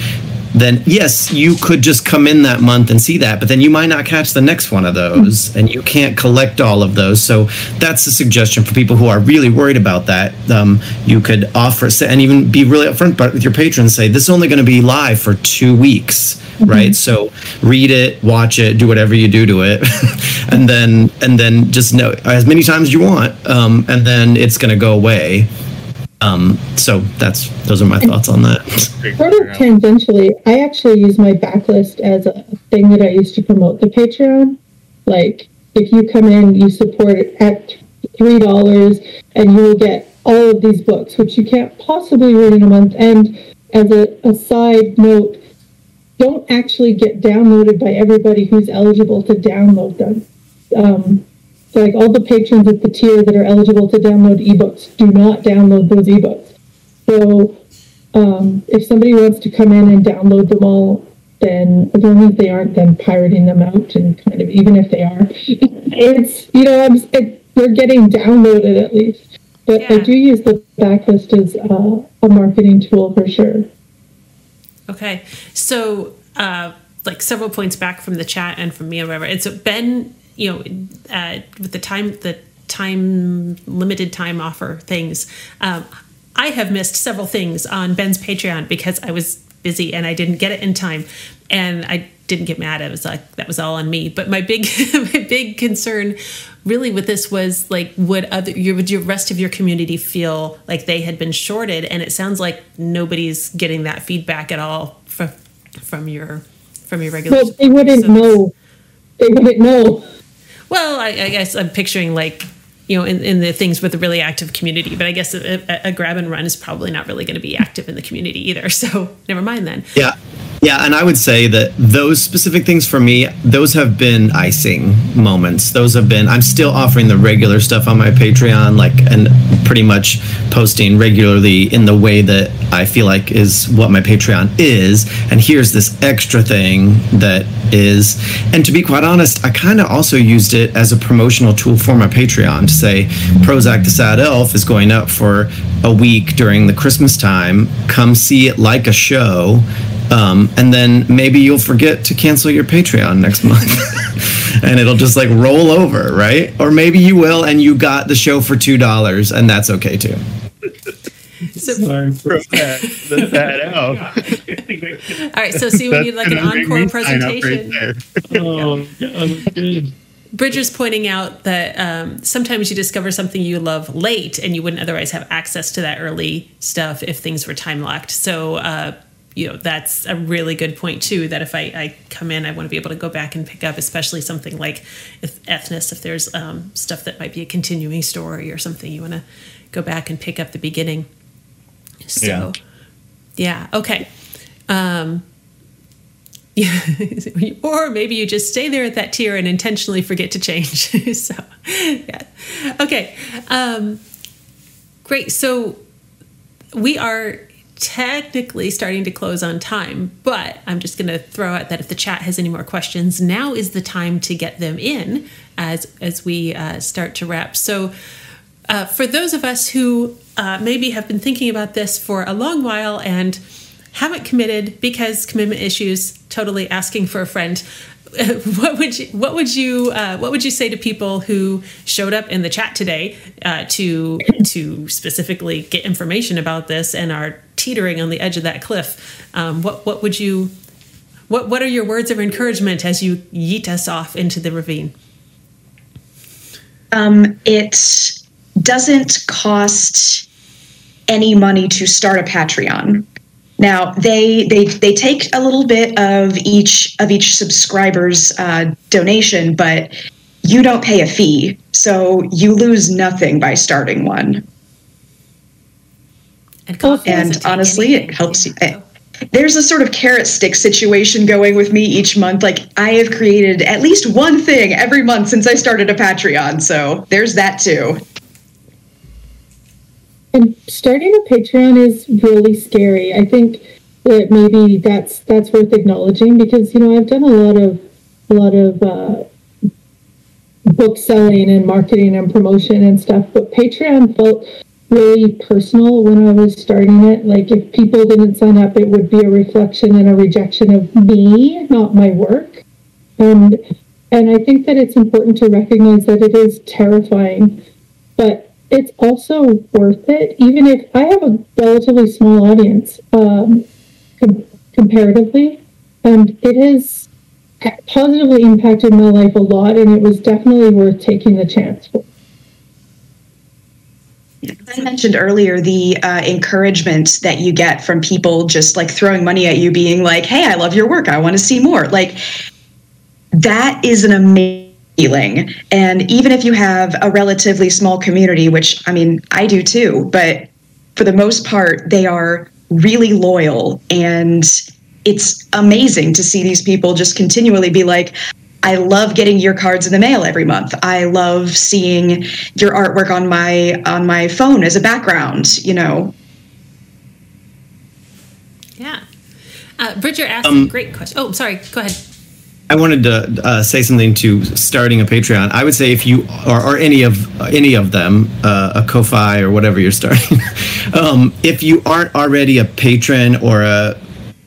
then yes, you could just come in that month and see that, but then you might not catch the next one of those and you can't collect all of those. So that's a suggestion for people who are really worried about that. Um, you could offer and even be really upfront but with your patrons say this is only going to be live for two weeks right so read it watch it do whatever you do to it and then and then just know as many times as you want um, and then it's going to go away um, so that's those are my thoughts on that Sort of tangentially, I actually use my backlist as a thing that I use to promote the Patreon. Like, if you come in, you support it at three dollars, and you will get all of these books, which you can't possibly read in a month. And as a, a side note, don't actually get downloaded by everybody who's eligible to download them. Um, so like all the patrons at the tier that are eligible to download ebooks do not download those ebooks. So um, if somebody wants to come in and download them all, then as long as they aren't then pirating them out and kind of even if they are, it's you know I'm, it, they're getting downloaded at least. But I do use the backlist as uh, a marketing tool for sure. Okay, so uh, like several points back from the chat and from me or whatever. And so Ben, you know, uh, with the time the time limited time offer things, um, I have missed several things on Ben's Patreon because I was busy and I didn't get it in time, and I didn't get mad. It was like that was all on me. But my big my big concern really with this was like would other your would your rest of your community feel like they had been shorted and it sounds like nobody's getting that feedback at all from from your from your regular Well, they wouldn't so- know. They wouldn't know. Well I, I guess i'm picturing like you know in, in the things with a really active community but i guess a, a, a grab and run is probably not really going to be active in the community either so never mind then Yeah. Yeah, and I would say that those specific things for me, those have been icing moments. Those have been I'm still offering the regular stuff on my Patreon like and pretty much posting regularly in the way that I feel like is what my Patreon is. And here's this extra thing that is and to be quite honest, I kind of also used it as a promotional tool for my Patreon to say Prozac the Sad Elf is going up for a week during the Christmas time. Come see it like a show um, and then maybe you'll forget to cancel your Patreon next month, and it'll just like roll over, right? Or maybe you will, and you got the show for two dollars, and that's okay too. so Sorry. the, the sad elf. all right so see we need like an That's gonna make encore me sign up presentation right there. Oh, God, good. Bridger's pointing out that um, sometimes you discover something you love late and you wouldn't otherwise have access to that early stuff if things were time locked. So, uh, you know that's a really good point too that if I, I come in i want to be able to go back and pick up especially something like if ethnos if there's um, stuff that might be a continuing story or something you want to go back and pick up the beginning. So yeah, yeah okay. Um, yeah. or maybe you just stay there at that tier and intentionally forget to change. So yeah. Okay um, great. So we are technically starting to close on time, but I'm just going to throw out that if the chat has any more questions, now is the time to get them in as as we uh, start to wrap. So, uh, for those of us who uh, maybe have been thinking about this for a long while and haven't committed because commitment issues, totally asking for a friend. what would you what would you uh, what would you say to people who showed up in the chat today uh, to to specifically get information about this and are teetering on the edge of that cliff? Um, what what would you what what are your words of encouragement as you yeet us off into the ravine? Um, it doesn't cost any money to start a Patreon. Now they they they take a little bit of each of each subscriber's uh, donation, but you don't pay a fee, so you lose nothing by starting one. And, and honestly, it helps you. Eh, there's a sort of carrot stick situation going with me each month. Like I have created at least one thing every month since I started a Patreon, so there's that too. And starting a Patreon is really scary. I think that maybe that's that's worth acknowledging because you know I've done a lot of a lot of uh, book selling and marketing and promotion and stuff, but Patreon felt really personal when I was starting it. Like if people didn't sign up, it would be a reflection and a rejection of me, not my work. And and I think that it's important to recognize that it is terrifying, but it's also worth it, even if I have a relatively small audience um, com- comparatively, and it has positively impacted my life a lot, and it was definitely worth taking the chance for. I mentioned earlier the uh, encouragement that you get from people just like throwing money at you, being like, "Hey, I love your work. I want to see more." Like that is an amazing feeling. And even if you have a relatively small community, which I mean, I do too, but for the most part, they are really loyal. And it's amazing to see these people just continually be like, I love getting your cards in the mail every month. I love seeing your artwork on my on my phone as a background, you know. Yeah. Uh, Bridger asked um, a great question. Oh, sorry. Go ahead. I wanted to uh, say something to starting a Patreon. I would say if you or, or any of any of them, uh, a Ko-fi or whatever you're starting, um, if you aren't already a patron or a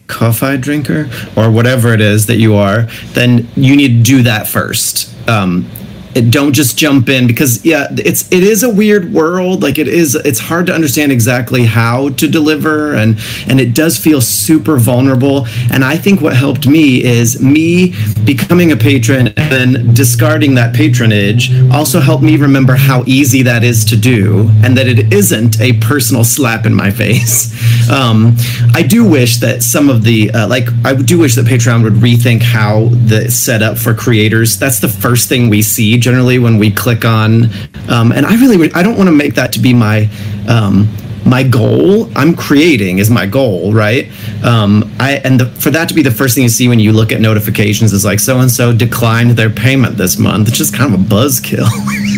Ko-fi drinker or whatever it is that you are, then you need to do that first. Um, don't just jump in because yeah it's it is a weird world. Like it is it's hard to understand exactly how to deliver and and it does feel super vulnerable. And i think what helped me is me becoming a patron and then discarding that patronage also helped me remember how easy that is to do and that it isn't a personal slap in my face. Um, i do wish that some of the uh, like i do wish that patreon would rethink how the setup for creators that's the first thing we see generally when we click on um, and i really i don't want to make that to be my um, my goal. I'm creating is my goal right? Um, i and the, for that to be the first thing you see when you look at notifications is like so and so declined their payment this month it's just kind of a buzzkill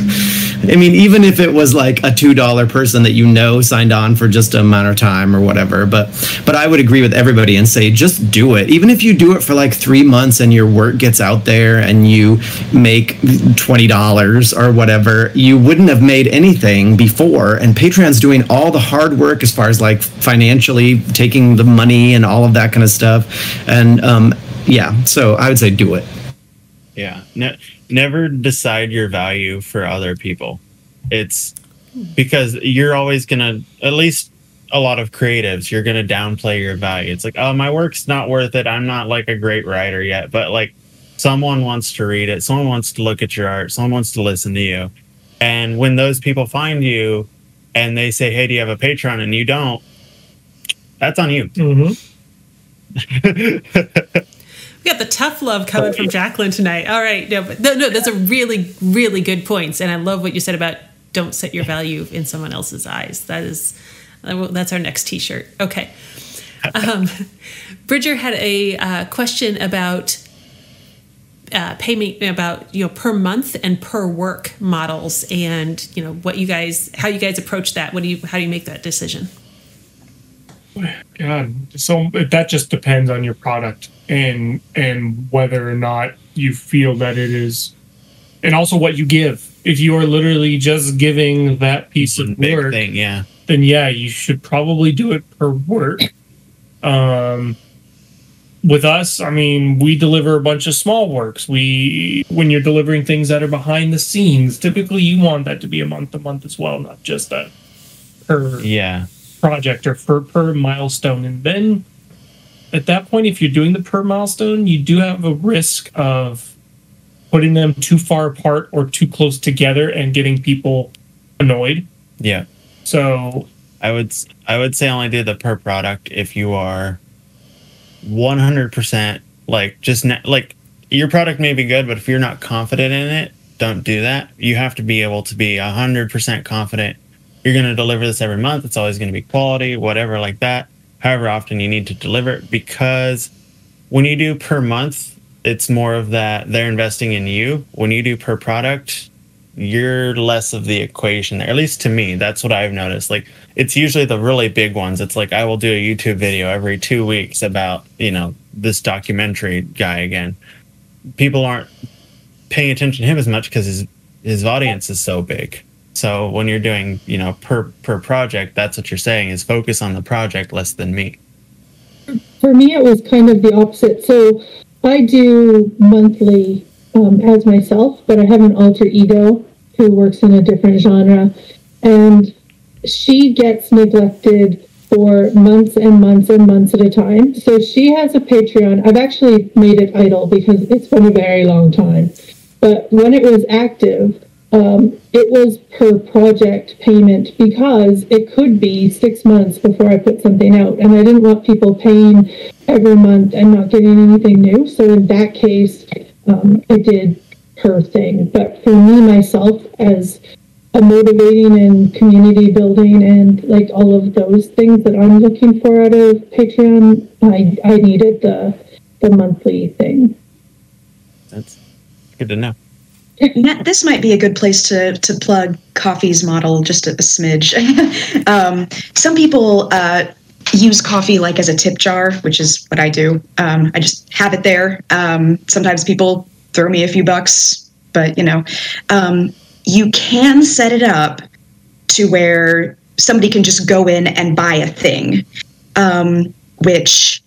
I mean, even if it was like a two dollar person that you know signed on for just a amount of time or whatever, but but I would agree with everybody and say just do it. Even if you do it for like three months and your work gets out there and you make twenty dollars or whatever, you wouldn't have made anything before. And Patreon's doing all the hard work as far as like financially taking the money and all of that kind of stuff. And um, yeah, so I would say do it. Yeah. Never decide your value for other people. It's because you're always going to, at least a lot of creatives, you're going to downplay your value. It's like, oh, my work's not worth it. I'm not like a great writer yet. But like someone wants to read it, someone wants to look at your art, someone wants to listen to you. And when those people find you and they say, hey, do you have a Patreon? And you don't, that's on you. Mm-hmm. We got the tough love coming from Jacqueline tonight. All right, no, but no, no, those are really, really good points, and I love what you said about don't set your value in someone else's eyes. That is, that's our next T-shirt. Okay. Um, Bridger had a uh, question about uh, payment about you know per month and per work models, and you know what you guys, how you guys approach that. What do you, how do you make that decision? God, so that just depends on your product and and whether or not you feel that it is, and also what you give. If you are literally just giving that piece of work, thing, yeah. then yeah, you should probably do it per work. Um, with us, I mean, we deliver a bunch of small works. We, when you're delivering things that are behind the scenes, typically you want that to be a month to month as well, not just a per Yeah. project or per, per milestone. And then at that point, if you're doing the per milestone, you do have a risk of putting them too far apart or too close together and getting people annoyed. Yeah. So I would I would say only do the per product if you are 100% like just ne- like your product may be good but if you're not confident in it don't do that you have to be able to be 100% confident you're going to deliver this every month it's always going to be quality whatever like that however often you need to deliver it because when you do per month it's more of that they're investing in you when you do per product you're less of the equation there. At least to me, that's what I've noticed. Like it's usually the really big ones. It's like I will do a YouTube video every two weeks about, you know, this documentary guy again. People aren't paying attention to him as much because his his audience is so big. So when you're doing, you know, per per project, that's what you're saying is focus on the project less than me. For me, it was kind of the opposite. So I do monthly um, as myself, but I have an alter ego who works in a different genre, and she gets neglected for months and months and months at a time. So she has a Patreon. I've actually made it idle because it's been a very long time. But when it was active, um, it was per project payment because it could be six months before I put something out. And I didn't want people paying every month and not getting anything new. So in that case, um, I did per thing. But for me, myself, as a motivating and community building and like all of those things that I'm looking for out of Patreon, I, I needed the, the monthly thing. That's good to know. This might be a good place to to plug Ko-fi's model just a, a smidge. um, some people uh, use Ko-fi like as a tip jar, which is what I do. Um, I just have it there. Um, sometimes people throw me a few bucks, but you know, um, you can set it up to where somebody can just go in and buy a thing, um, which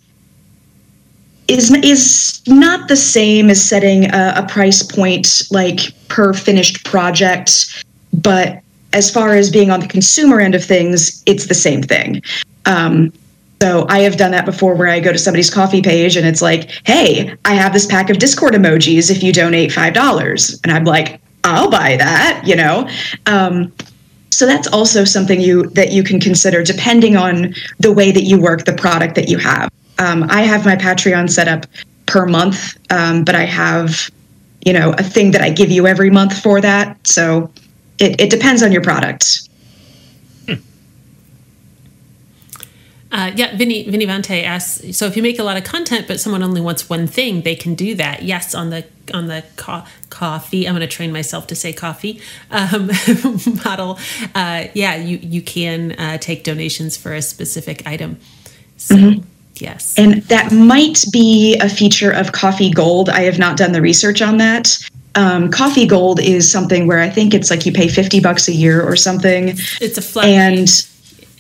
is is not the same as setting a, a price point like per finished project, but as far as being on the consumer end of things, it's the same thing. Um, so I have done that before where I go to somebody's Ko-fi page and it's like, hey, I have this pack of Discord emojis if you donate $5. And I'm like, I'll buy that, you know? Um, so that's also something you that you can consider depending on the way that you work the product that you have. Um, I have my Patreon set up per month, um, but I have, you know, a thing that I give you every month for that. So it, it depends on your product. Uh, yeah, Vinny Vinny Vante asks. So if you make a lot of content, but someone only wants one thing, they can do that. Yes, on the on the co- coffee. I'm going to train myself to say coffee um, model. Uh, yeah, you you can uh, take donations for a specific item. So yes, And that might be a feature of Ko-fi Gold. I have not done the research on that. Um, Ko-fi Gold is something where I think it's like you pay 50 bucks a year or something. it's a flat. And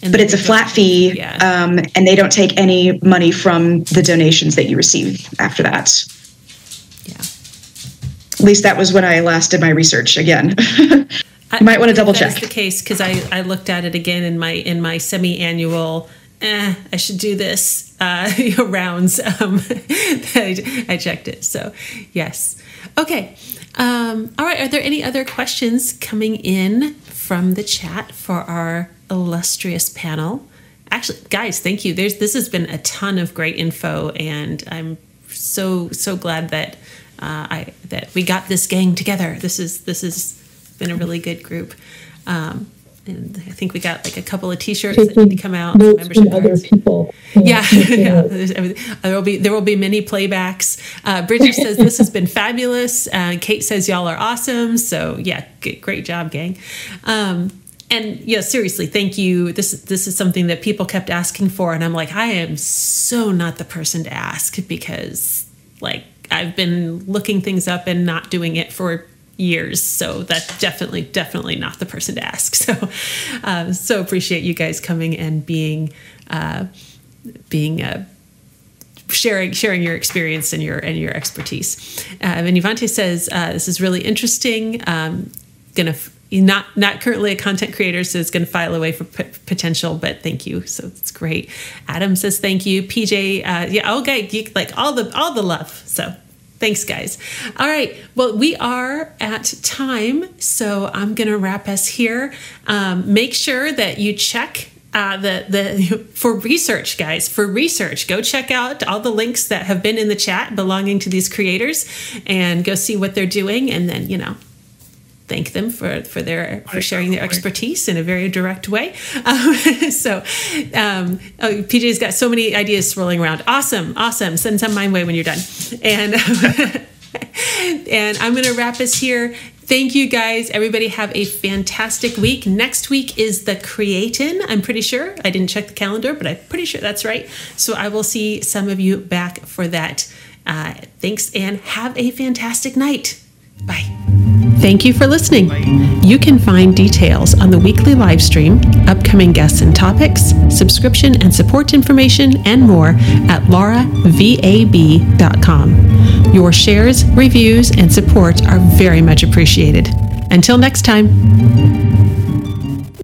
and but it's a flat fee Yeah. um, and they don't take any money from the donations that you receive after that yeah. at least that was when i last did my research again I- You might wanna double check. That is the case because I, I looked at it again in my in my semi-annual. Eh, I should do this uh, rounds. Um, I, I checked it. So yes, okay. Um, all right. Are there any other questions coming in from the chat for our illustrious panel? actually, guys, thank you. There's this has been a ton of great info, and I'm so so glad that uh, I that we got this gang together. This is this has been a really good group. Um, and I think we got like a couple of T-shirts that need to come out. some Notes from membership other people. Yeah, Yeah. yeah. There will be there will be many playbacks. Uh, Bridget says this has been fabulous. Uh, Kate says y'all are awesome. So yeah, g- great job, gang. Um, and yeah, seriously, thank you. This this is something that people kept asking for, and I'm like, I am so not the person to ask because like I've been looking things up and not doing it for years so that's definitely definitely not the person to ask so uh, so appreciate you guys coming and being uh, being uh, sharing sharing your experience and your and your expertise. Uh, and Ivante says uh, this is really interesting. Um, gonna f- not not currently a content creator, so it's gonna file away for p- potential. But thank you, so it's great. Adam says thank you. PJ, uh, yeah, okay, you, like all the all the love. So. Thanks, guys. All right. Well, we are at time, so I'm going to wrap us here. Um, make sure that you check uh, the the for research, guys. For research, go check out all the links that have been in the chat belonging to these creators, and go see what they're doing, and then you know thank them for for their for sharing their expertise in a very direct way. Um, so, um, oh, PJ's got so many ideas swirling around. Awesome, awesome. Send some my way when you're done. And and I'm gonna wrap us here. Thank you guys. Everybody have a fantastic week. Next week is the Creatin. I'm pretty sure. I didn't check the calendar, but I'm pretty sure that's right. So I will see some of you back for that. Uh, thanks and have a fantastic night. Bye. Thank you for listening. You can find details on the weekly live stream, upcoming guests and topics, subscription and support information, and more at lauravab.com. Your shares, reviews, and support are very much appreciated. Until next time.